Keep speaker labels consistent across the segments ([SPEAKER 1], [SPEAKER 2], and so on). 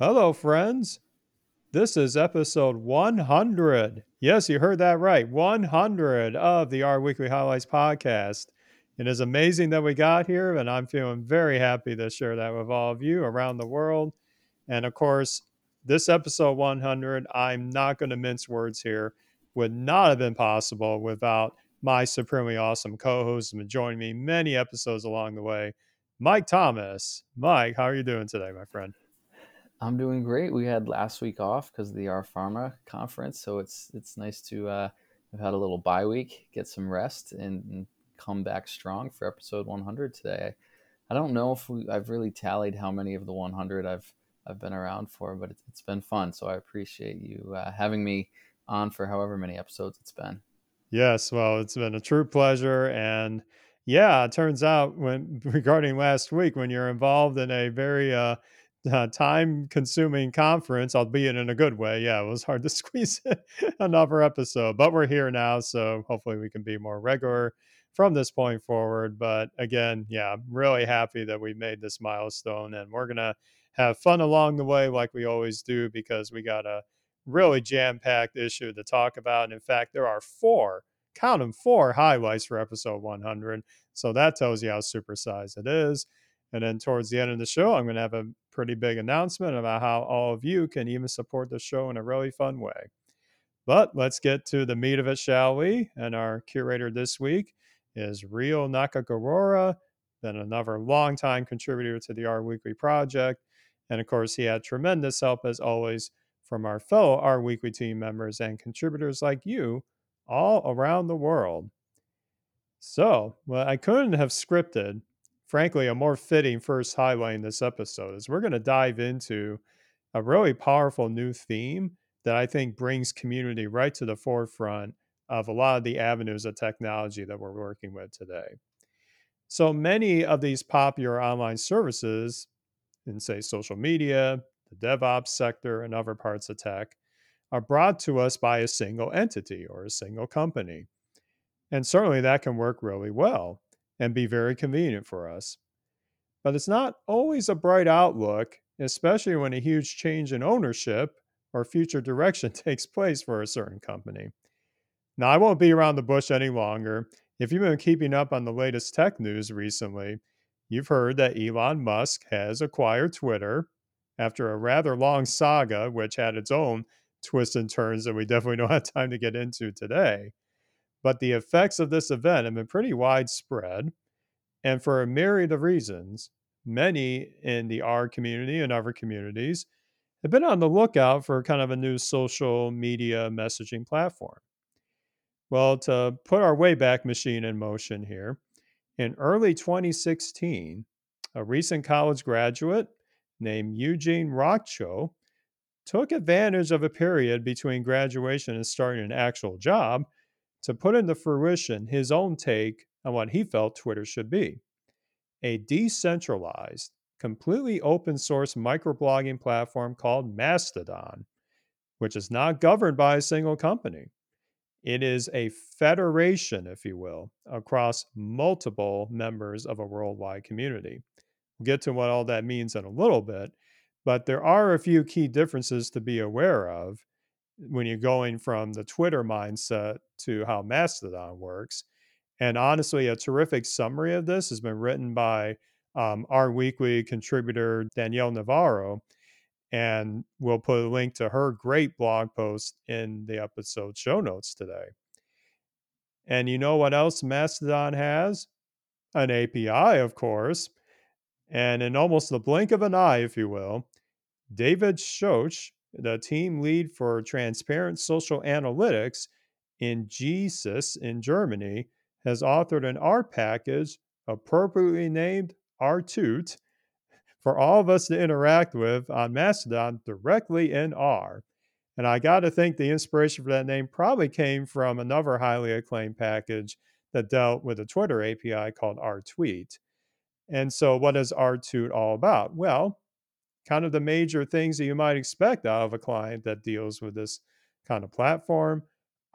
[SPEAKER 1] Hello, friends. This is episode 100. Yes, you heard that right. 100 of the R Weekly Highlights podcast. It is amazing that we got here, and I'm feeling very happy to share that with all of you around the world. And of course, this episode 100, I'm not going to mince words here, would not have been possible without my supremely awesome co host who been joining me many episodes along the way, Mike Thomas. Mike, how are you doing today, my friend?
[SPEAKER 2] I'm doing great. We had last week off because of the R Pharma conference, so it's it's nice to uh, have had a little bye week, get some rest, and, and come back strong for episode 100 today. I don't know if we, I've really tallied how many of the 100 I've I've been around for, but it's, it's been fun. So I appreciate you uh, having me on for however many episodes it's been.
[SPEAKER 1] Yes, well, it's been a true pleasure, and yeah, it turns out when regarding last week when you're involved in a very uh, uh, time consuming conference, albeit in a good way. Yeah, it was hard to squeeze another episode, but we're here now. So hopefully we can be more regular from this point forward. But again, yeah, I'm really happy that we made this milestone and we're going to have fun along the way like we always do because we got a really jam packed issue to talk about. And in fact, there are four, count them, four highlights for episode 100. So that tells you how supersized it is. And then towards the end of the show, I'm going to have a pretty big announcement about how all of you can even support the show in a really fun way. But let's get to the meat of it, shall we? And our curator this week is Ryo Nakagawara, then another longtime contributor to the R Weekly project. And of course, he had tremendous help, as always, from our fellow R Weekly team members and contributors like you all around the world. So, well, I couldn't have scripted frankly, a more fitting first highlight in this episode is we're going to dive into a really powerful new theme that I think brings community right to the forefront of a lot of the avenues of technology that we're working with today. So many of these popular online services in, say, social media, the DevOps sector, and other parts of tech are brought to us by a single entity or a single company. And certainly that can work really well and be very convenient for us. But it's not always a bright outlook, especially when a huge change in ownership or future direction takes place for a certain company. Now, I won't be around the bush any longer. If you've been keeping up on the latest tech news recently, you've heard that Elon Musk has acquired Twitter after a rather long saga, which had its own twists and turns that we definitely don't have time to get into today. But the effects of this event have been pretty widespread. And for a myriad of reasons, many in the R community and other communities have been on the lookout for kind of a new social media messaging platform. Well, to put our Wayback Machine in motion here, in early 2016, a recent college graduate named Eugen Rochko took advantage of a period between graduation and starting an actual job to put into fruition his own take on what he felt Twitter should be a decentralized, completely open source microblogging platform called Mastodon, which is not governed by a single company. It is a federation, if you will, across multiple members of a worldwide community. We'll get to what all that means in a little bit, but there are a few key differences to be aware of when you're going from the Twitter mindset to how Mastodon works. And honestly, a terrific summary of this has been written by um, R Weekly contributor Danielle Navarro. And we'll put a link to her great blog post in the episode show notes today. And you know what else Mastodon has? An API, of course. And in almost the blink of an eye, if you will, David Schoch, the team lead for transparent social analytics in GESIS in Germany, has authored an R package appropriately named RTOOT for all of us to interact with on Mastodon directly in R. And I got to think the inspiration for that name probably came from another highly acclaimed package that dealt with a Twitter API called RTweet. And so, what is RTOOT all about? Well, kind of the major things that you might expect out of a client that deals with this kind of platform.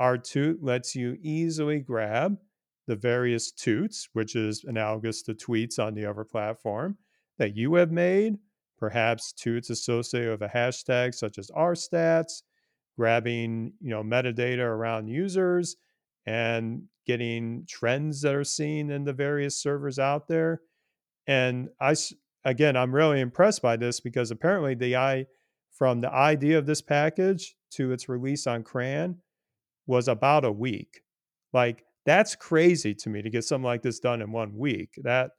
[SPEAKER 1] RTOOT lets you easily grab the various toots, which is analogous to tweets on the other platform, that you have made perhaps toots associated with a hashtag such as rstats, grabbing you know metadata around users and getting trends that are seen in the various servers out there. And I again, I'm really impressed by this because apparently the I from the idea of this package to its release on CRAN was about a week. Like that's crazy to me to get something like this done in one week. That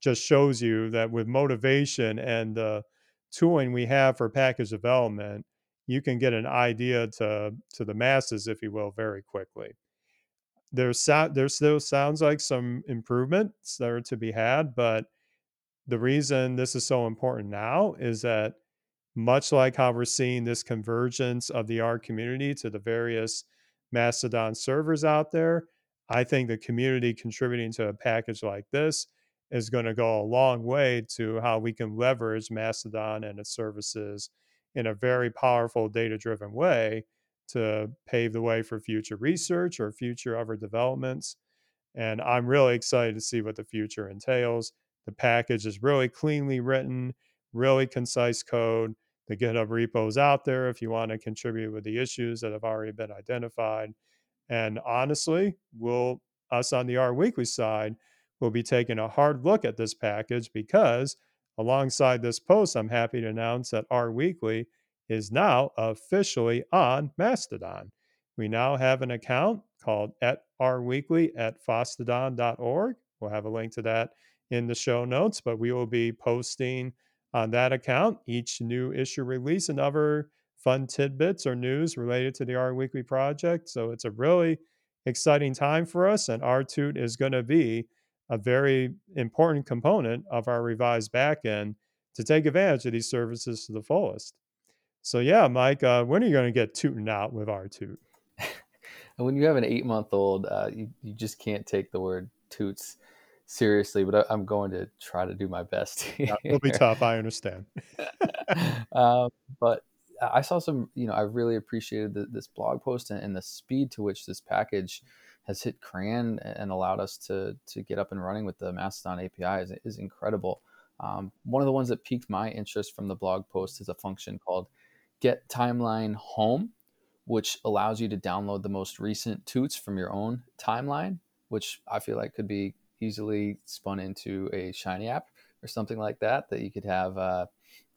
[SPEAKER 1] just shows you that with motivation and the tooling we have for package development, you can get an idea to to the masses, if you will, very quickly. There's there still sounds like some improvements that are to be had, but the reason this is so important now is that much like how we're seeing this convergence of the R community to the various Mastodon servers out there, I think the community contributing to a package like this is going to go a long way to how we can leverage Mastodon and its services in a very powerful data driven way to pave the way for future research or future other developments. And I'm really excited to see what the future entails. The package is really cleanly written, really concise code. The GitHub repo is out there if you want to contribute with the issues that have already been identified. And honestly, we'll us on the R Weekly side will be taking a hard look at this package because alongside this post, I'm happy to announce that R Weekly is now officially on Mastodon. We now have an account called at rweekly at fosstodon.org. We'll have a link to that in the show notes, but we will be posting on that account each new issue release and other fun tidbits or news related to the R Weekly project. So it's a really exciting time for us, and RToot is going to be a very important component of our revised backend to take advantage of these services to the fullest. So yeah, Mike, uh, when are you going to get tooting out with RToot?
[SPEAKER 2] And when you have an eight month old, uh, you, you just can't take the word toots seriously, but I, am going to try to do my best.
[SPEAKER 1] yeah, It'll be tough. I understand.
[SPEAKER 2] um, but I saw some, you know, I really appreciated the, this blog post and, and, the speed to which this package has hit CRAN and allowed us to to get up and running with the Mastodon API is, is incredible. Um, one of the ones that piqued my interest from the blog post is a function called Get Timeline Home, which allows you to download the most recent toots from your own timeline, which I feel like could be easily spun into a Shiny app or something like that that you could have. Uh,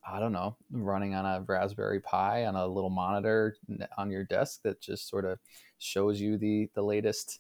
[SPEAKER 2] I don't know, running on a Raspberry Pi on a little monitor on your desk that just sort of shows you the the latest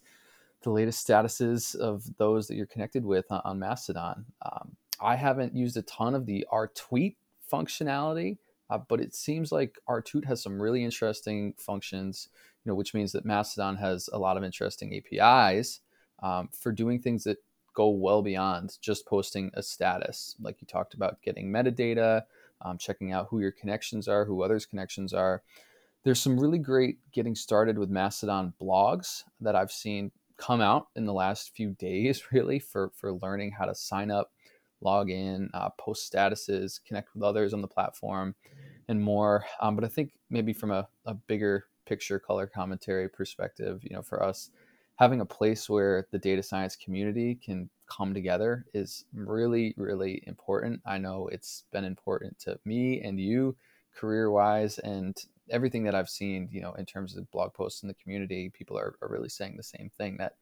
[SPEAKER 2] the latest statuses of those that you're connected with on, on Mastodon. Um, I haven't used a ton of the RTweet functionality, uh, but it seems like RTweet has some really interesting functions. You know, which means that Mastodon has a lot of interesting APIs um, for doing things that go well beyond just posting a status, like you talked about, getting metadata um, checking out who your connections are, who others' connections are. There's some really great getting started with Mastodon blogs that I've seen come out in the last few days, really, for, for learning how to sign up, log in, uh, post statuses, connect with others on the platform, and more. Um, but I think maybe from a, a bigger picture color commentary perspective, you know, for us, having a place where the data science community can come together is really, really important. I know it's been important to me and you career wise and everything that I've seen, you know, in terms of blog posts in the community, people are, are really saying the same thing that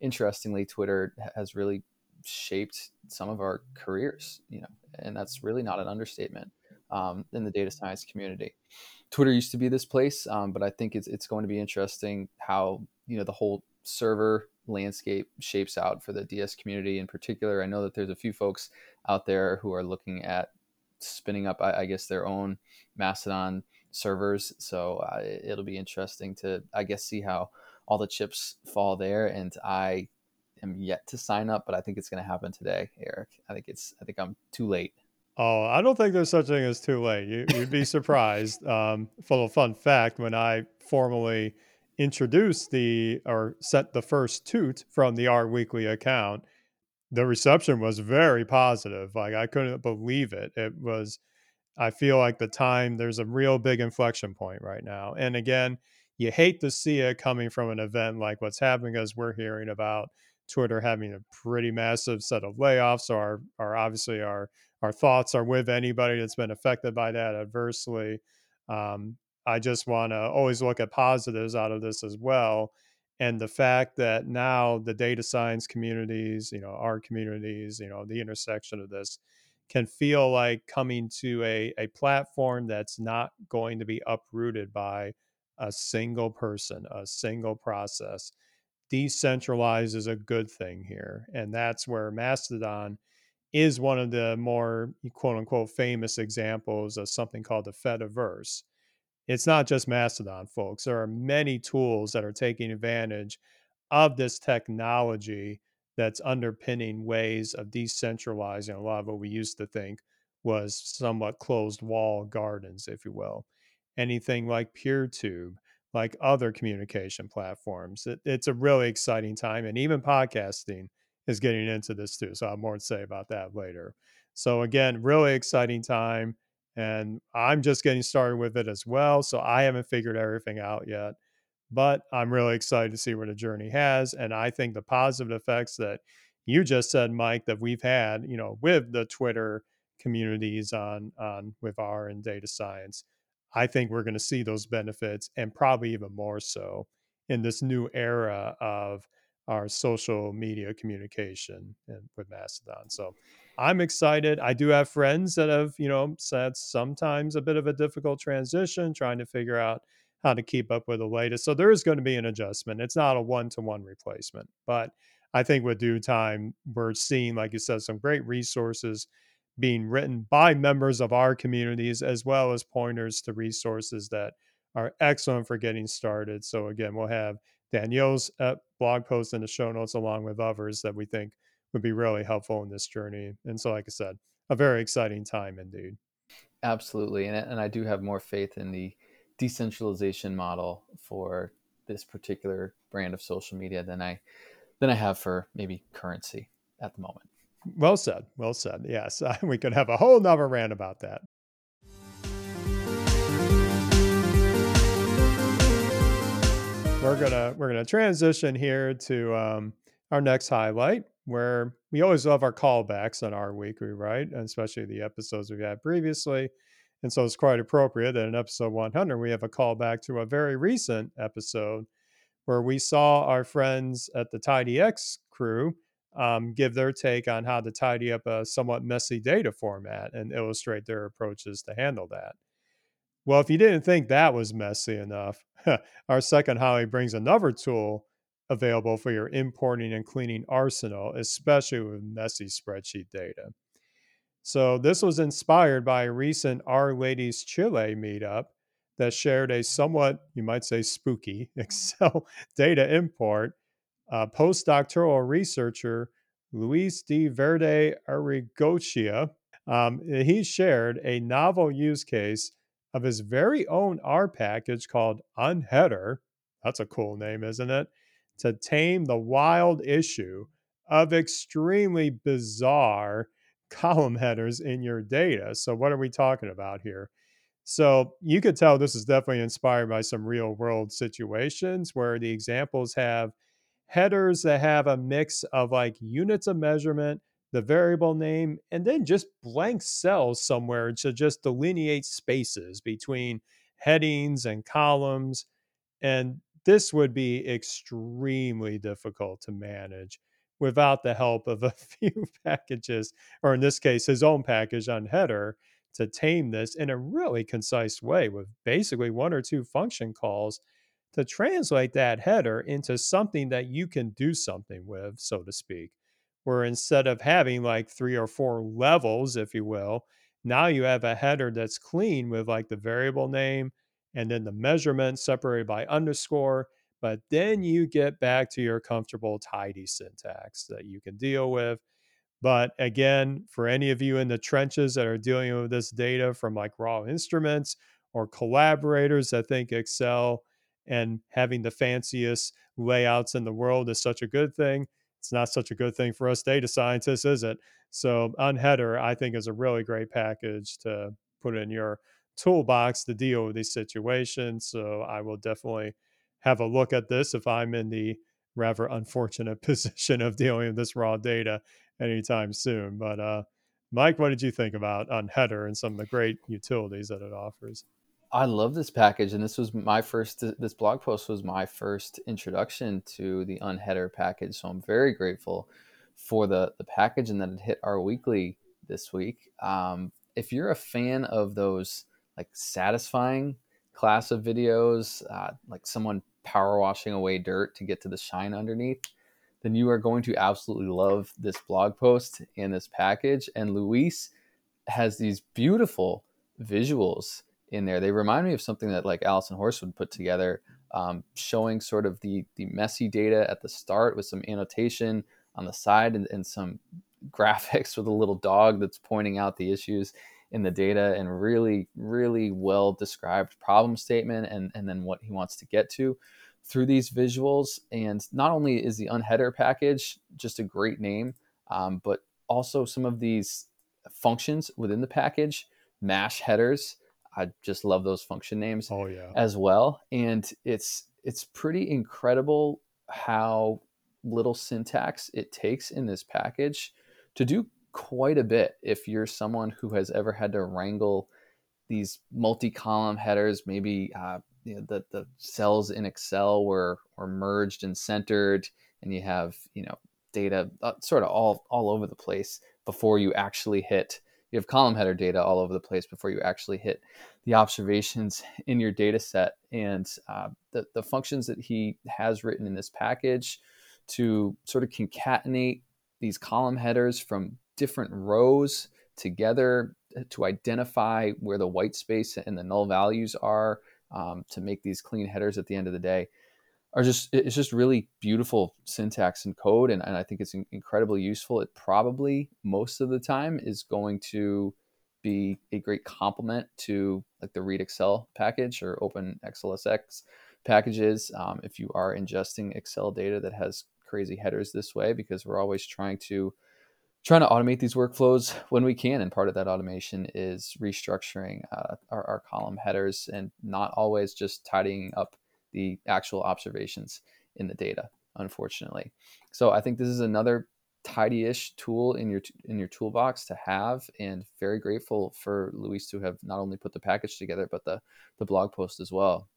[SPEAKER 2] interestingly, Twitter has really shaped some of our careers, you know, and that's really not an understatement um, in the data science community. Twitter used to be this place, um, but I think it's, it's going to be interesting how, you know, the whole server landscape shapes out for the DS community in particular. I know that there's a few folks out there who are looking at spinning up, I, I guess, their own Mastodon servers. So uh, it'll be interesting to, I guess, see how all the chips fall there. And I am yet to sign up, but I think it's going to happen today, Eric. I think it's, I think I'm too late.
[SPEAKER 1] Oh, I don't think there's such thing as too late. You, would be surprised. um, full of fun fact, when I formally introduced the or set the first toot from the R Weekly account, the reception was very positive. Like I couldn't believe it. It was I feel like the time there's a real big inflection point right now. And again, you hate to see it coming from an event like what's happening as we're hearing about Twitter having a pretty massive set of layoffs. So our, our obviously our our thoughts are with anybody that's been affected by that adversely. Um, I just want to always look at positives out of this as well. And the fact that now the data science communities, you know, our communities, you know, the intersection of this can feel like coming to a, a platform that's not going to be uprooted by a single person, a single process. Decentralized is a good thing here. And that's where Mastodon is one of the more quote unquote famous examples of something called the Fediverse. It's not just Mastodon, folks. There are many tools that are taking advantage of this technology that's underpinning ways of decentralizing a lot of what we used to think was somewhat closed wall gardens, if you will. Anything like PeerTube, like other communication platforms. It, it's a really exciting time. And even podcasting is getting into this too. So I have more to say about that later. So again, really exciting time. And I'm just getting started with it as well. So I haven't figured everything out yet. But I'm really excited to see where the journey has. And I think the positive effects that you just said, Mike, that we've had, you know, with the Twitter communities on on with R and data science, I think we're going to see those benefits and probably even more so in this new era of our social media communication and with Mastodon. So I'm excited. I do have friends that have, you know, said sometimes a bit of a difficult transition, trying to figure out how to keep up with the latest. So there is going to be an adjustment. It's not a one to one replacement, but I think with due time, we're seeing, like you said, some great resources being written by members of our communities, as well as pointers to resources that are excellent for getting started. So again, we'll have Danielle's uh, blog post in the show notes, along with others that we think would be really helpful in this journey. And so, like I said, a very exciting time indeed.
[SPEAKER 2] Absolutely, and and I do have more faith in the decentralization model for this particular brand of social media than I than I have for maybe currency at the moment.
[SPEAKER 1] Well said. Well said. Yes, we could have a whole nother rant about that. we're gonna we're gonna transition here to um, our next highlight, where we always love our callbacks on R Weekly, right? And especially the episodes we've had previously. And so it's quite appropriate that in episode 100 we have a callback to a very recent episode where we saw our friends at the TidyX crew um, give their take on how to tidy up a somewhat messy data format and illustrate their approaches to handle that. Well, if you didn't think that was messy enough, our second highlight brings another tool available for your importing and cleaning arsenal, especially with messy spreadsheet data. So, this was inspired by a recent R-Ladies Chile meetup that shared a somewhat, you might say, spooky Excel data import. Uh, postdoctoral researcher Luis de Verde Arregoitia, um, he shared a novel use case of his very own R package called unheadr. That's a cool name, isn't it? To tame the wild issue of extremely bizarre column headers in your data. So, what are we talking about here? So, you could tell this is definitely inspired by some real world situations where the examples have headers that have a mix of like units of measurement the variable name, and then just blank cells somewhere to just delineate spaces between headings and columns. And this would be extremely difficult to manage without the help of a few packages, or in this case, his own package unheadr to tame this in a really concise way with basically one or two function calls to translate that header into something that you can do something with, so to speak where instead of having like three or four levels, if you will, now you have a header that's clean with like the variable name and then the measurement separated by underscore. But then you get back to your comfortable tidy syntax that you can deal with. But again, for any of you in the trenches that are dealing with this data from like raw instruments or collaborators that think Excel and having the fanciest layouts in the world is such a good thing, it's not such a good thing for us data scientists, is it? So unheadr, I think, is a really great package to put in your toolbox to deal with these situations. So I will definitely have a look at this if I'm in the rather unfortunate position of dealing with this raw data anytime soon. But uh, Mike, what did you think about unheadr and some of the great utilities that it offers?
[SPEAKER 2] I love this package, and this was my first. This blog post was my first introduction to the unheadr package, so I'm very grateful for the the package and that it hit R Weekly this week. Um, if you're a fan of those like satisfying class of videos, uh, like someone power washing away dirt to get to the shine underneath, then you are going to absolutely love this blog post and this package. And Luis has these beautiful visuals in there. They remind me of something that like Allison Horst would put together, um, showing sort of the the messy data at the start with some annotation on the side and, and some graphics with a little dog that's pointing out the issues in the data and really, really well described problem statement and, and then what he wants to get to through these visuals. And not only is the unheadr package just a great name, um, but also some of these functions within the package, mash headers. I just love those function names
[SPEAKER 1] oh, yeah.
[SPEAKER 2] as well. And it's it's pretty incredible how little syntax it takes in this package to do quite a bit if you're someone who has ever had to wrangle these multi-column headers maybe uh, you know, the, the cells in excel were, were merged and centered and you have you know data uh, sort of all all over the place before you actually hit you have column header data all over the place before you actually hit the observations in your data set. And uh, the, the functions that he has written in this package to sort of concatenate these column headers from different rows together to identify where the white space and the null values are um, to make these clean headers at the end of the day are just it's just really beautiful syntax and code and, and i think it's incredibly useful. It probably most of the time is going to be a great complement to like the readxl package or openxlsx packages um, if you are ingesting excel data that has crazy headers this way because we're always trying to trying to automate these workflows when we can and part of that automation is restructuring uh, our, our, column headers and not always just tidying up the actual observations in the data unfortunately. So i think this is another tidy-ish tool in your in your toolbox to have and very grateful for luis to have not only put the package together but the the blog post as well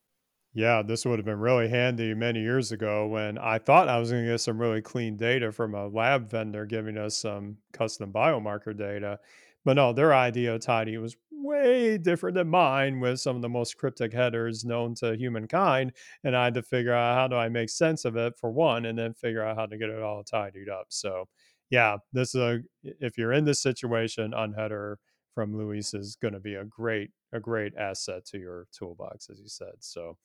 [SPEAKER 1] yeah, this would have been really handy many years ago when I thought I was going to get some really clean data from a lab vendor giving us some custom biomarker data. But no, their idea of tidy was way different than mine with some of the most cryptic headers known to humankind. And I had to figure out how do I make sense of it for one, and then figure out how to get it all tidied up. So, yeah, this is a, if you're in this situation, unheadr from Luis is going to be a great, a great asset to your toolbox, as you said. So,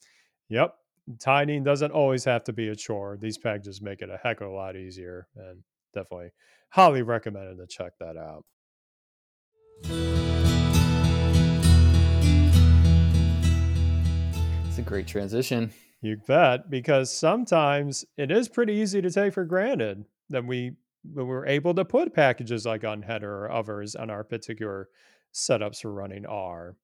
[SPEAKER 1] Yep. Tidying doesn't always have to be a chore. These packages make it a heck of a lot easier and definitely highly recommended to check that out.
[SPEAKER 2] It's a great transition.
[SPEAKER 1] You bet, because sometimes it is pretty easy to take for granted that we we're able to put packages like unheadr or others on our particular setups for running R.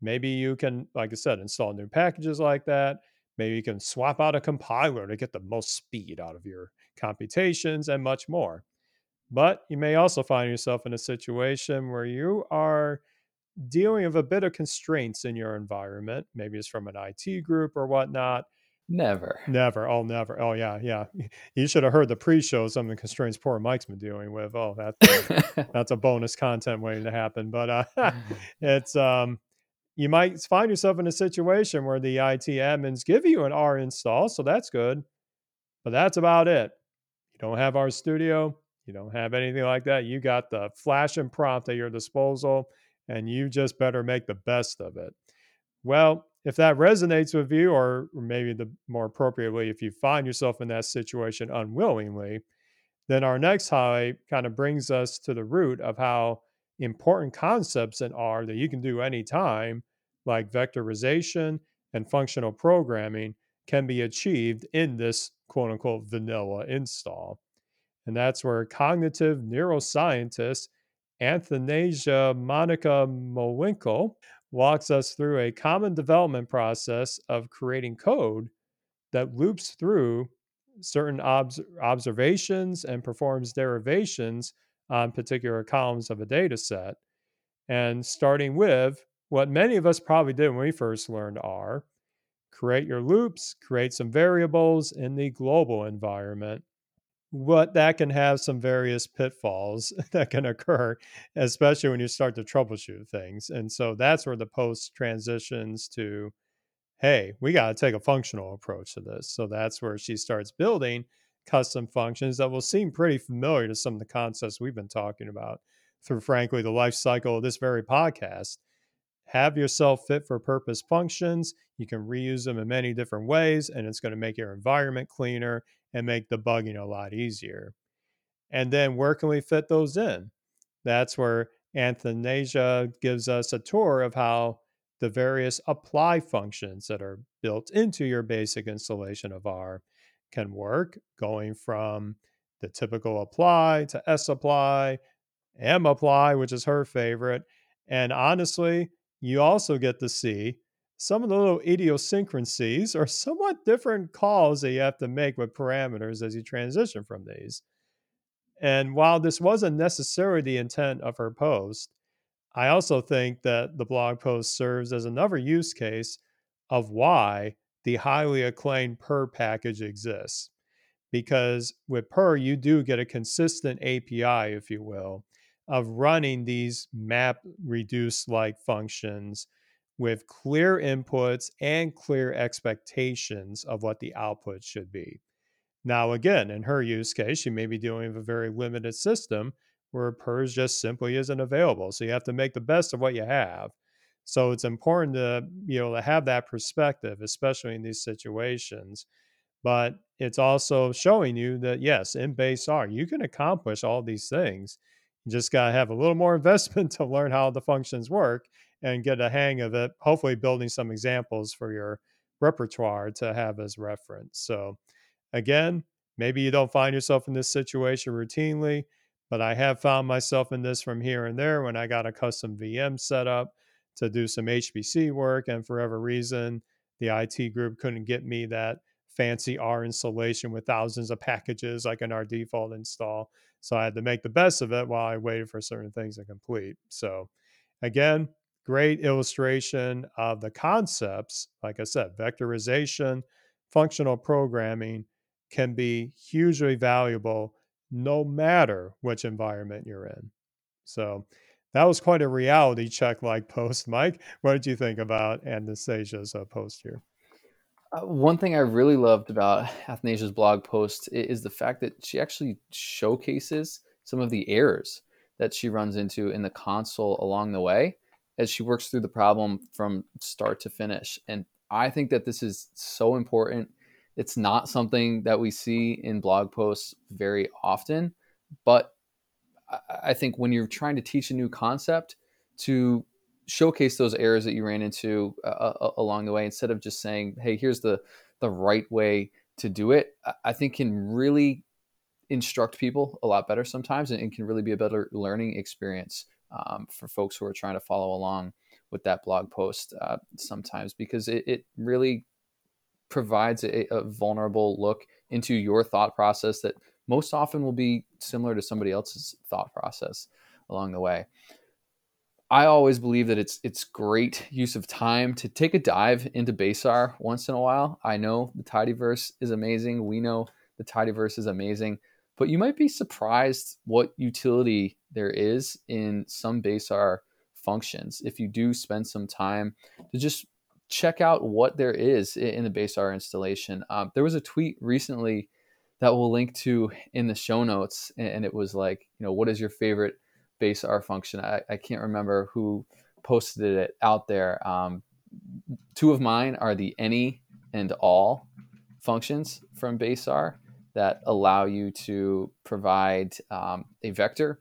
[SPEAKER 1] Maybe you can, like I said, install new packages like that. Maybe you can swap out a compiler to get the most speed out of your computations and much more. But you may also find yourself in a situation where you are dealing with a bit of constraints in your environment. Maybe it's from an IT group or whatnot.
[SPEAKER 2] Never.
[SPEAKER 1] Never. Oh, never. Oh, yeah. Yeah. You should have heard the pre show, some of the constraints poor Mike's been dealing with. Oh, that's a, that's a bonus content waiting to happen. But uh, it's, um, you might find yourself in a situation where the IT admins give you an R install, so that's good, but that's about it. You don't have RStudio, you don't have anything like that. You got the flash and prompt at your disposal, and you just better make the best of it. Well, if that resonates with you, or maybe the more appropriately, if you find yourself in that situation unwillingly, then our next highlight kind of brings us to the root of how important concepts in R that you can do anytime, like vectorization and functional programming, can be achieved in this quote unquote vanilla install. And that's where cognitive neuroscientist Athanasia Monika Mowinckel walks us through a common development process of creating code that loops through certain obs- observations and performs derivations on particular columns of a data set. And starting with what many of us probably did when we first learned R create your loops, create some variables in the global environment. But that can have some various pitfalls that can occur, especially when you start to troubleshoot things. And so that's where the post transitions to hey, we got to take a functional approach to this. So that's where she starts building custom functions that will seem pretty familiar to some of the concepts we've been talking about through, frankly, the life cycle of this very podcast. Have yourself fit for purpose functions. You can reuse them in many different ways, and it's going to make your environment cleaner and make debugging a lot easier. And then where can we fit those in? That's where Athanasia gives us a tour of how the various apply functions that are built into your basic installation of R can work, going from the typical apply to S apply, M apply, which is her favorite. And honestly, you also get to see some of the little idiosyncrasies or somewhat different calls that you have to make with parameters as you transition from these. And while this wasn't necessarily the intent of her post, I also think that the blog post serves as another use case of why the highly acclaimed Purrr package exists. Because with Purrr, you do get a consistent API, if you will, of running these map reduce like functions with clear inputs and clear expectations of what the output should be. Now, again, in her use case, she may be dealing with a very limited system where Purrr's just simply isn't available. So you have to make the best of what you have. So it's important to be able to have that perspective, especially in these situations. But it's also showing you that yes, in base R, you can accomplish all these things. You just got to have a little more investment to learn how the functions work and get a hang of it. Hopefully, building some examples for your repertoire to have as reference. So, again, maybe you don't find yourself in this situation routinely but I have found myself in this from here and there when I got a custom VM set up to do some HPC work. And for whatever reason, the IT group couldn't get me that fancy R installation with thousands of packages like in our default install. So I had to make the best of it while I waited for certain things to complete. So, again, great illustration of the concepts. Like I said, vectorization, functional programming can be hugely valuable no matter which environment you're in. So that was quite a reality check like post, Mike. What did you think about Anastasia's uh, post here?
[SPEAKER 2] Uh, one thing I really loved about Athanasia's blog post is the fact that she actually showcases some of the errors that she runs into in the console along the way as she works through the problem from start to finish. And I think that this is so important it's not something that we see in blog posts very often, but I think when you're trying to teach a new concept, to showcase those errors that you ran into uh, uh, along the way, instead of just saying, "Hey, here's the the right way to do it," I think can really instruct people a lot better sometimes, and, and can really be a better learning experience um, for folks who are trying to follow along with that blog post uh, sometimes because it, it really provides a, a vulnerable look into your thought process that most often will be similar to somebody else's thought process along the way. I always believe that it's it's great use of time to take a dive into BaseR once in a while. I know the tidyverse is amazing. We know the tidyverse is amazing, but you might be surprised what utility there is in some BaseR functions if you do spend some time to just check out what there is in the BaseR installation. Um, there was a tweet recently that we'll link to in the show notes, and it was like, you know, what is your favorite BaseR function? I, I can't remember who posted it out there. Um, two of mine are the any and all functions from base r that allow you to provide um, a vector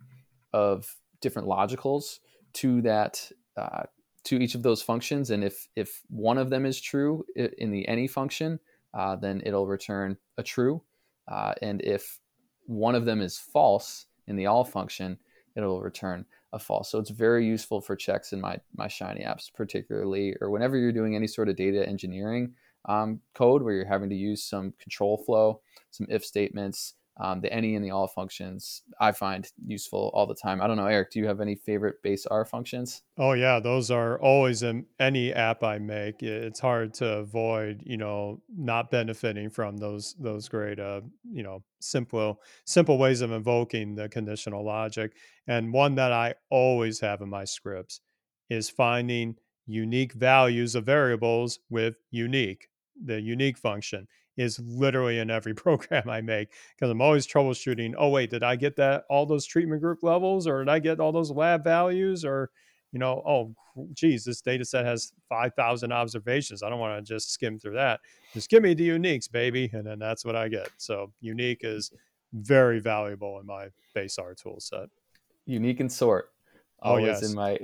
[SPEAKER 2] of different logicals to that uh, to each of those functions. And if, if one of them is true in the any function, uh, then it'll return a true. Uh, and if one of them is false in the all function, it'll return a false. So it's very useful for checks in my, my Shiny apps, particularly, or whenever you're doing any sort of data engineering um, code where you're having to use some control flow, some if statements, um, the any and the all functions I find useful all the time. I don't know, Eric, do you have any favorite base R functions?
[SPEAKER 1] Oh yeah, those are always in any app I make. It's hard to avoid, you know, not benefiting from those those great, uh, you know, simple simple ways of invoking the conditional logic. And one that I always have in my scripts is finding unique values of variables with unique, the unique function is literally in every program I make because I'm always troubleshooting. Oh, wait, did I get that all those treatment group levels or did I get all those lab values or, you know, oh, geez, this data set has 5,000 observations. I don't want to just skim through that. Just give me the uniques, baby. And then that's what I get. So unique is very valuable in my base R tool set.
[SPEAKER 2] Unique and sort.
[SPEAKER 1] Oh,
[SPEAKER 2] always
[SPEAKER 1] yes.
[SPEAKER 2] in my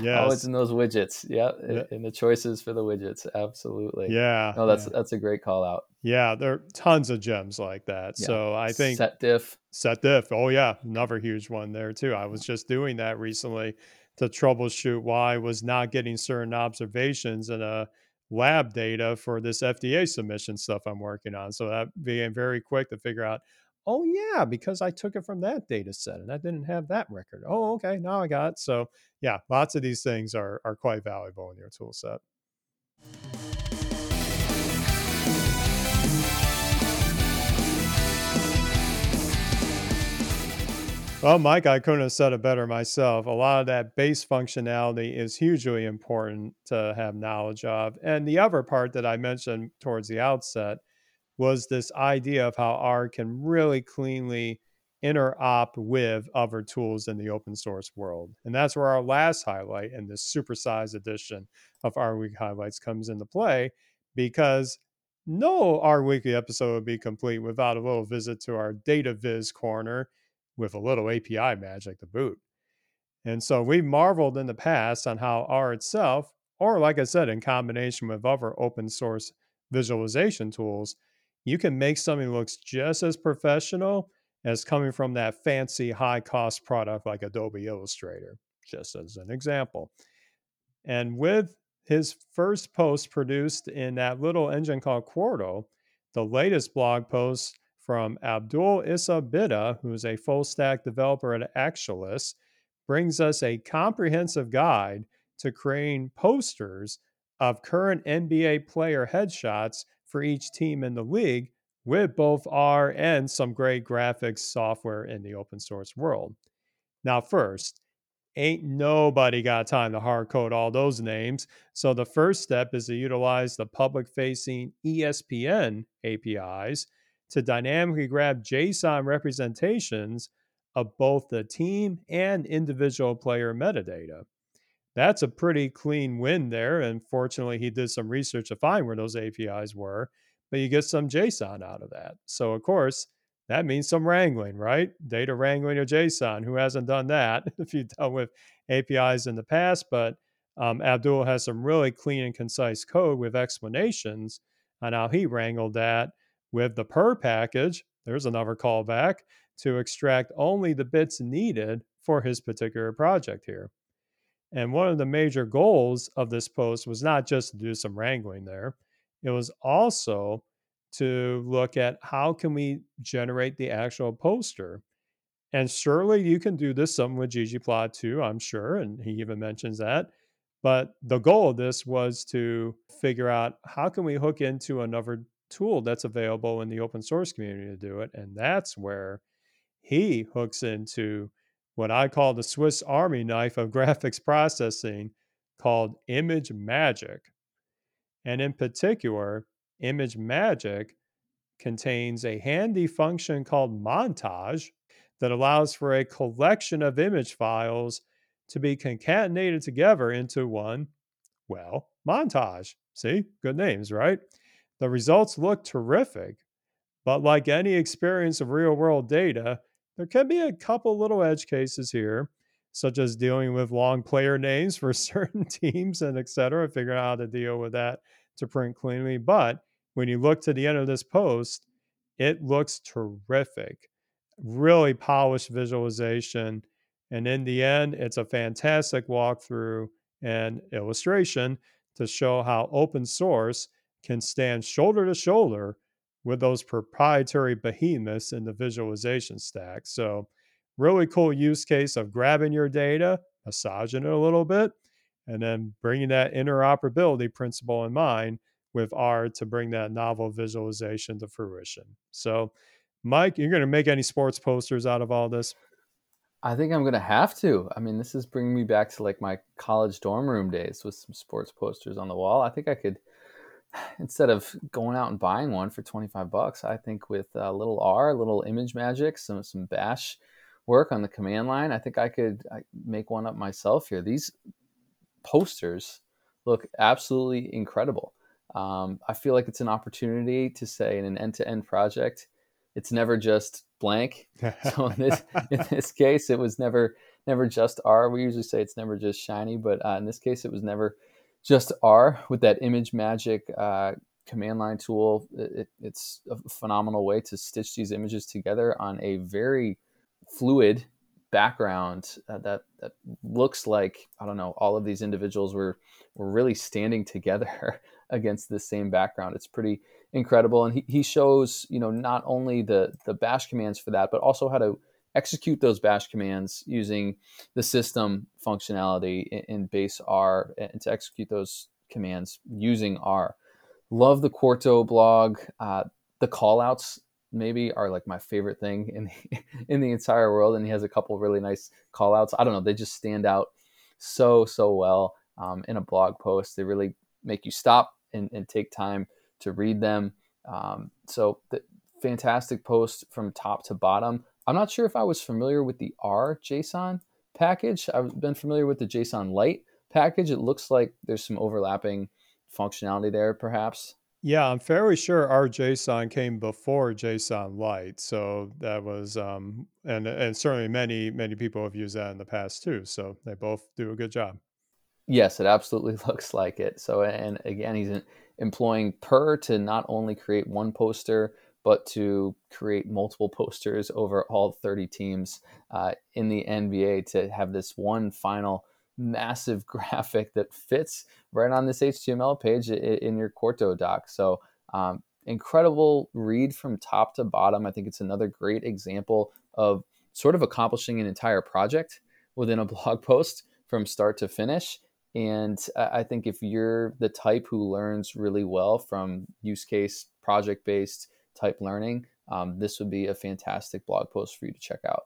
[SPEAKER 1] Yes.
[SPEAKER 2] always in those widgets. Yeah,
[SPEAKER 1] Yeah.
[SPEAKER 2] in the choices for the widgets. Absolutely.
[SPEAKER 1] Yeah.
[SPEAKER 2] No, that's
[SPEAKER 1] yeah.
[SPEAKER 2] that's a great call out.
[SPEAKER 1] Yeah, there are tons of gems like that.
[SPEAKER 2] Yeah.
[SPEAKER 1] So I think
[SPEAKER 2] set diff.
[SPEAKER 1] Set diff. Oh yeah, another huge one there too. I was just doing that recently to troubleshoot why I was not getting certain observations in a uh, lab data for this FDA submission stuff I'm working on. So that being very quick to figure out, oh yeah, because I took it from that data set and I didn't have that record. Oh, okay, now I got it. So yeah, lots of these things are are quite valuable in your tool set. Well, Mike, I couldn't have said it better myself. A lot of that base functionality is hugely important to have knowledge of. And the other part that I mentioned towards the outset was this idea of how R can really cleanly interop with other tools in the open source world. And that's where our last highlight in this supersized edition of R Week Highlights comes into play because no R Weekly episode would be complete without a little visit to our data viz corner with a little API magic to boot. And so we marveled in the past on how R itself, or like I said, in combination with other open source visualization tools, you can make something looks just as professional as coming from that fancy high cost product like Adobe Illustrator, just as an example. And with his first post produced in that little engine called Quarto, the latest blog post from Abdoul Issa Bida, who's a full stack developer at Actualist, brings us a comprehensive guide to creating posters of current NBA player headshots for each team in the league with both R and some great graphics software in the open source world. Now, first, ain't nobody got time to hard code all those names. So the first step is to utilize the public facing ESPN APIs to dynamically grab JSON representations of both the team and individual player metadata. That's a pretty clean win there. And fortunately, he did some research to find where those APIs were, but you get some JSON out of that. So, of course, that means some wrangling, right? Data wrangling or JSON. Who hasn't done that if you've dealt with APIs in the past? But um, Abdoul has some really clean and concise code with explanations on how he wrangled that with the purrr package. There's another callback to extract only the bits needed for his particular project here. And one of the major goals of this post was not just to do some wrangling there, it was also to look at how can we generate the actual poster. And surely you can do this some with ggplot2, I'm sure, and he even mentions that. But the goal of this was to figure out how can we hook into another tool that's available in the open source community to do it. And that's where he hooks into what I call the Swiss Army knife of graphics processing called ImageMagick. And in particular, ImageMagick contains a handy function called montage that allows for a collection of image files to be concatenated together into one, well, montage. See, good names, right? The results look terrific, but like any experience of real world data, there can be a couple little edge cases here, such as dealing with long player names for certain teams and et cetera, figuring out how to deal with that to print cleanly. But when you look to the end of this post, it looks terrific. Really polished visualization. And in the end, it's a fantastic walkthrough and illustration to show how open source can stand shoulder to shoulder with those proprietary behemoths in the visualization stack. So, really cool use case of grabbing your data, massaging it a little bit, and then bringing that interoperability principle in mind with R to bring that novel visualization to fruition. So, Mike, you're going to make any sports posters out of all this?
[SPEAKER 2] I think I'm going to have to. I mean, this is bringing me back to like my college dorm room days with some sports posters on the wall. I think I could instead of going out and buying one for 25 bucks, I think with a little R, a little ImageMagick, some some bash work on the command line, I think I could make one up myself here. These posters look absolutely incredible. Um, I feel like it's an opportunity to say in an end-to-end project, it's never just blank. So in this in this case, it was never never just R. We usually say it's never just shiny, but uh, in this case, it was never just R with that ImageMagick uh, command line tool. It, it's a phenomenal way to stitch these images together on a very fluid background uh, that that looks like I don't know all of these individuals were were really standing together against the same background. It's pretty incredible, and he, he shows you know not only the the bash commands for that, but also how to execute those bash commands using the system functionality in, base R and to execute those commands using R. Love the Quarto blog. Uh, the callouts maybe are like my favorite thing in the, in the entire world, and he has a couple really nice callouts. I don't know, they just stand out so so well um, in a blog post. They really make you stop and, and take time to read them. Um, so the fantastic post from top to bottom. I'm not sure if I was familiar with the rjson package. I've been familiar with the jsonlite package. It looks like there's some overlapping functionality there, perhaps.
[SPEAKER 1] Yeah, I'm fairly sure rjson came before jsonlite, so that was um, and and certainly many many people have used that in the past too. So they both do a good job.
[SPEAKER 2] Yes, it absolutely looks like it. So and again, he's employing purrr to not only create one poster but to create multiple posters over all 30 teams uh, in the NBA to have this one final massive graphic that fits right on this HTML page in your Quarto doc. So, um, incredible read from top to bottom. I think it's another great example of sort of accomplishing an entire project within a blog post from start to finish. And I think if you're the type who learns really well from use case project based type learning, um, this would be a fantastic blog post for you to check out.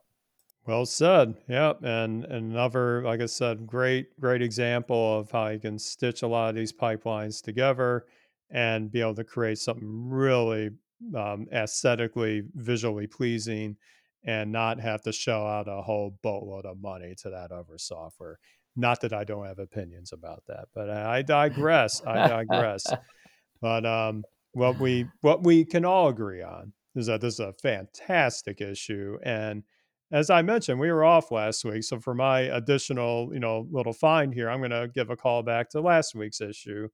[SPEAKER 1] Well said. Yep. And, and another, like I said, great, great example of how you can stitch a lot of these pipelines together and be able to create something really um, aesthetically, visually pleasing and not have to shell out a whole boatload of money to that other software. Not that I don't have opinions about that, but I digress. I digress. but um, what we what we can all agree on is that this is a fantastic issue and as i mentioned we were off last week so for my additional you know little find here i'm going to give a call back to last week's issue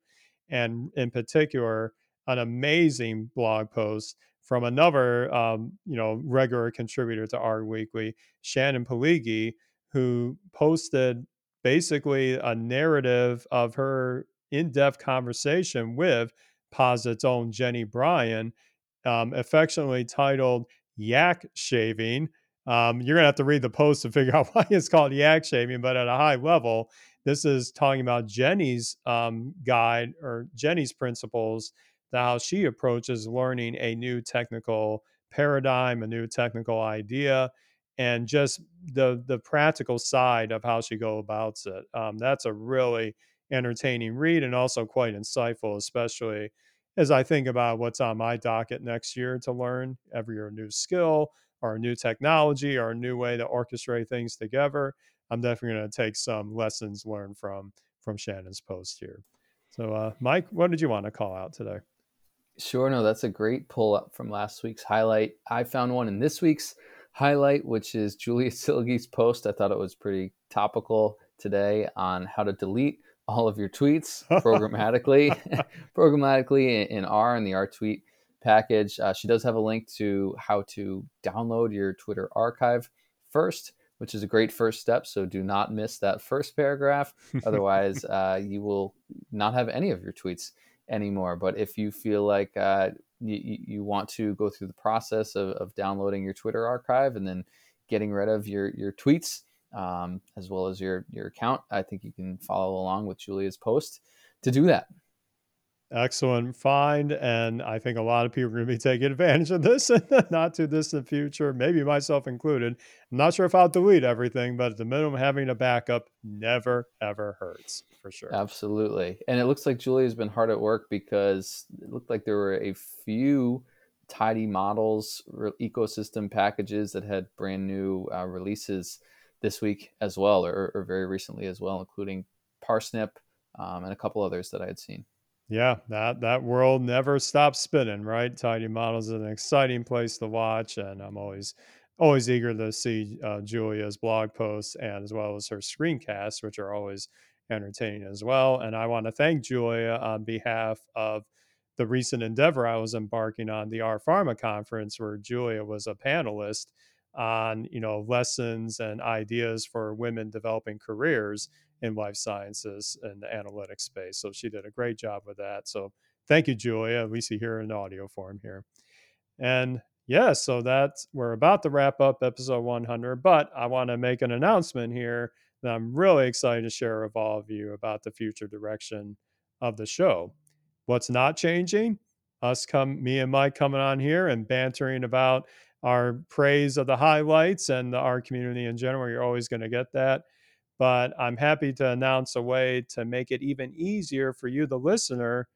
[SPEAKER 1] and in particular an amazing blog post from another um, you know regular contributor to R Weekly Shannon Pileggi who posted basically a narrative of her in-depth conversation with Posit's own Jenny Bryan, um, affectionately titled Yak Shaving. Um, you're going to have to read the post to figure out why it's called yak shaving, but at a high level, this is talking about Jenny's um, guide or Jenny's principles, how she approaches learning a new technical paradigm, a new technical idea, and just the the practical side of how she go about it. Um, that's a really entertaining read and also quite insightful, especially as I think about what's on my docket next year to learn every year a new skill or a new technology or a new way to orchestrate things together. I'm definitely going to take some lessons learned from from Shannon's post here. So, uh, Mike, what did you want to call out today?
[SPEAKER 2] Sure, no, that's a great pull up from last week's highlight. I found one in this week's highlight, which is Julia Silge's post. I thought it was pretty topical today on how to delete all of your tweets programmatically, programmatically in R and the rtweet package. Uh, she does have a link to how to download your Twitter archive first, which is a great first step. So do not miss that first paragraph. Otherwise, uh, you will not have any of your tweets anymore. But if you feel like uh, you, you want to go through the process of, of downloading your Twitter archive and then getting rid of your your tweets um, as well as your your account, I think you can follow along with Julia's post to do that.
[SPEAKER 1] Excellent find. And I think a lot of people are going to be taking advantage of this in the not too distant future, maybe myself included. I'm not sure if I'll delete everything, but at the minimum, having a backup never, ever hurts for sure.
[SPEAKER 2] Absolutely. And it looks like Julia's been hard at work because it looked like there were a few tidy models ecosystem packages that had brand new uh, releases this week as well, or, or, very recently as well, including Parsnip um, and a couple others that I had seen.
[SPEAKER 1] Yeah, that that world never stops spinning, right? Tidy models is an exciting place to watch, and I'm always always eager to see uh, Julia's blog posts and as well as her screencasts, which are always entertaining as well. And I want to thank Julia on behalf of the recent endeavor I was embarking on, the R Pharma conference, where Julia was a panelist on you know lessons and ideas for women developing careers in life sciences and the analytics space. So she did a great job with that. So thank you, Julia. Least you hear in audio form here. And yeah, so that's we're about to wrap up episode 100, but I want to make an announcement here that I'm really excited to share with all of you about the future direction of the show. What's not changing? Us come, me and Mike coming on here and bantering about our praise of the highlights and the, our community in general. You're always going to get that. But I'm happy to announce a way to make it even easier for you, the listener,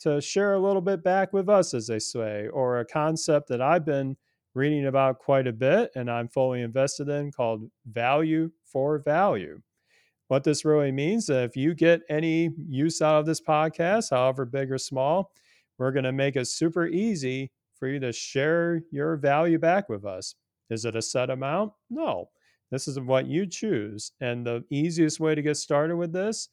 [SPEAKER 1] to share a little bit back with us, as they say, or a concept that I've been reading about quite a bit and I'm fully invested in called value for value. What this really means is if you get any use out of this podcast, however big or small, we're going to make it super easy for you to share your value back with us. Is it a set amount? No. This is what you choose. And the easiest way to get started with this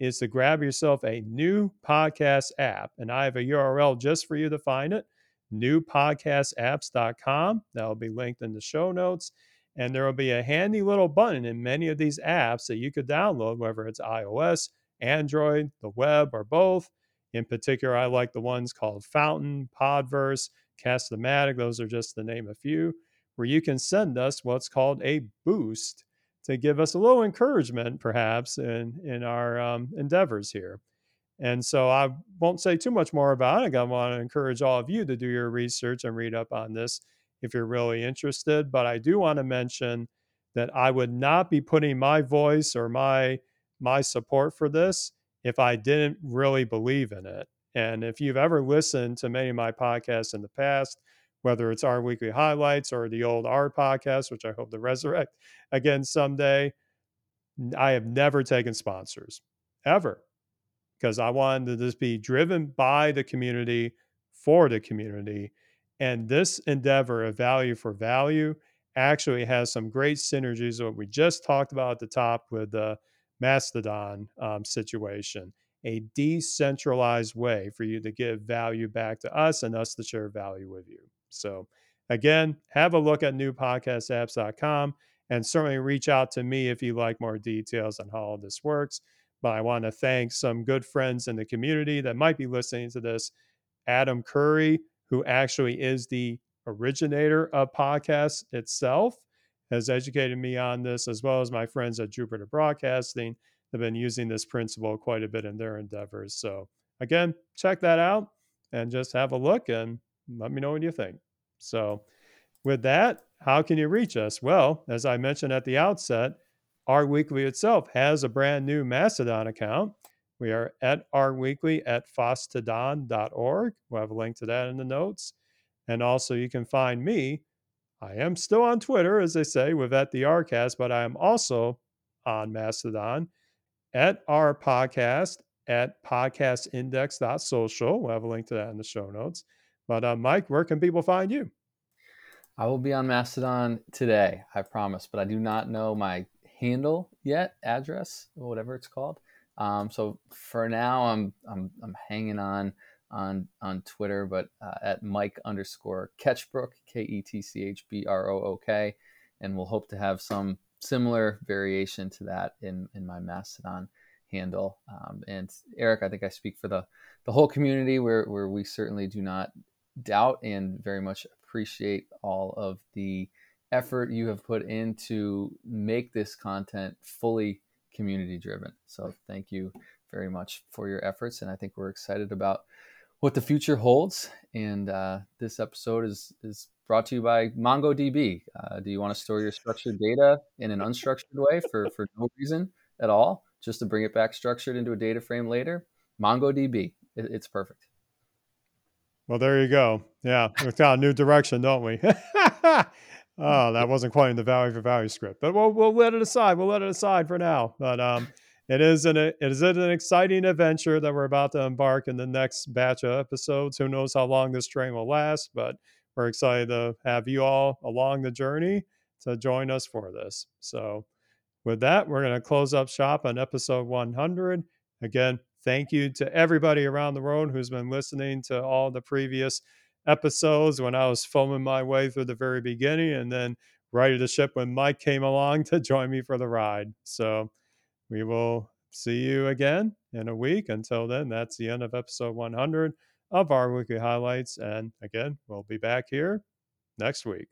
[SPEAKER 1] is to grab yourself a new podcast app. And I have a URL just for you to find it newpodcastapps.com. That will be linked in the show notes. And there will be a handy little button in many of these apps that you could download, whether it's iOS, Android, the web, or both. In particular, I like the ones called Fountain, Podverse, Castamatic. Those are just the name a few where you can send us what's called a boost to give us a little encouragement, perhaps, in, in our um, endeavors here. And so I won't say too much more about it. I want to encourage all of you to do your research and read up on this if you're really interested. But I do want to mention that I would not be putting my voice or my my support for this if I didn't really believe in it. And if you've ever listened to many of my podcasts in the past, whether it's R Weekly highlights or the old R podcast, which I hope to resurrect again someday. I have never taken sponsors ever because I wanted to just be driven by the community for the community. And this endeavor of value for value actually has some great synergies. What we just talked about at the top with the Mastodon um, situation a decentralized way for you to give value back to us and us to share value with you. So, again, have a look at newpodcastapps.com and certainly reach out to me if you like more details on how all this works. But I want to thank some good friends in the community that might be listening to this. Adam Curry, who actually is the originator of podcasts itself, has educated me on this, as well as my friends at Jupiter Broadcasting have been using this principle quite a bit in their endeavors. So, again, check that out and just have a look and let me know what you think. So, with that, how can you reach us? Well, as I mentioned at the outset, R Weekly itself has a brand new Mastodon account. We are at R Weekly at fosstodon.org. We'll have a link to that in the notes. And also, you can find me. I am still on Twitter, as they say, with at the Rcast, but I am also on Mastodon at our podcast at podcastindex.social. We'll have a link to that in the show notes. But uh, Mike, where can people find you?
[SPEAKER 2] I will be on Mastodon today, I promise, but I do not know my handle yet, address, whatever it's called. Um, so for now, I'm I'm I'm hanging on on on Twitter, but uh, at Mike underscore Ketchbrook, K E T C H B R O O K, and we'll hope to have some similar variation to that in in my Mastodon handle. Um, and Eric, I think I speak for the the whole community where where we certainly do not doubt and very much appreciate all of the effort you have put in to make this content fully community driven. So thank you very much for your efforts. And I think we're excited about what the future holds. And uh, this episode is, is brought to you by MongoDB. Uh, do you want to store your structured data in an unstructured way for, for no reason at all, just to bring it back structured into a data frame later? MongoDB, it, it's perfect.
[SPEAKER 1] Well, there you go. Yeah, we found a new direction, don't we? oh, that wasn't quite in the value for value script, but we'll we'll let it aside. We'll let it aside for now. But um, it is an it is an exciting adventure that we're about to embark in the next batch of episodes. Who knows how long this train will last? But we're excited to have you all along the journey to join us for this. So, with that, we're going to close up shop on episode 100. Again, thank you to everybody around the world who's been listening to all the previous episodes when I was foaming my way through the very beginning and then ready the ship when Mike came along to join me for the ride. So we will see you again in a week. Until then, that's the end of episode 100 of R Weekly highlights. And again, we'll be back here next week.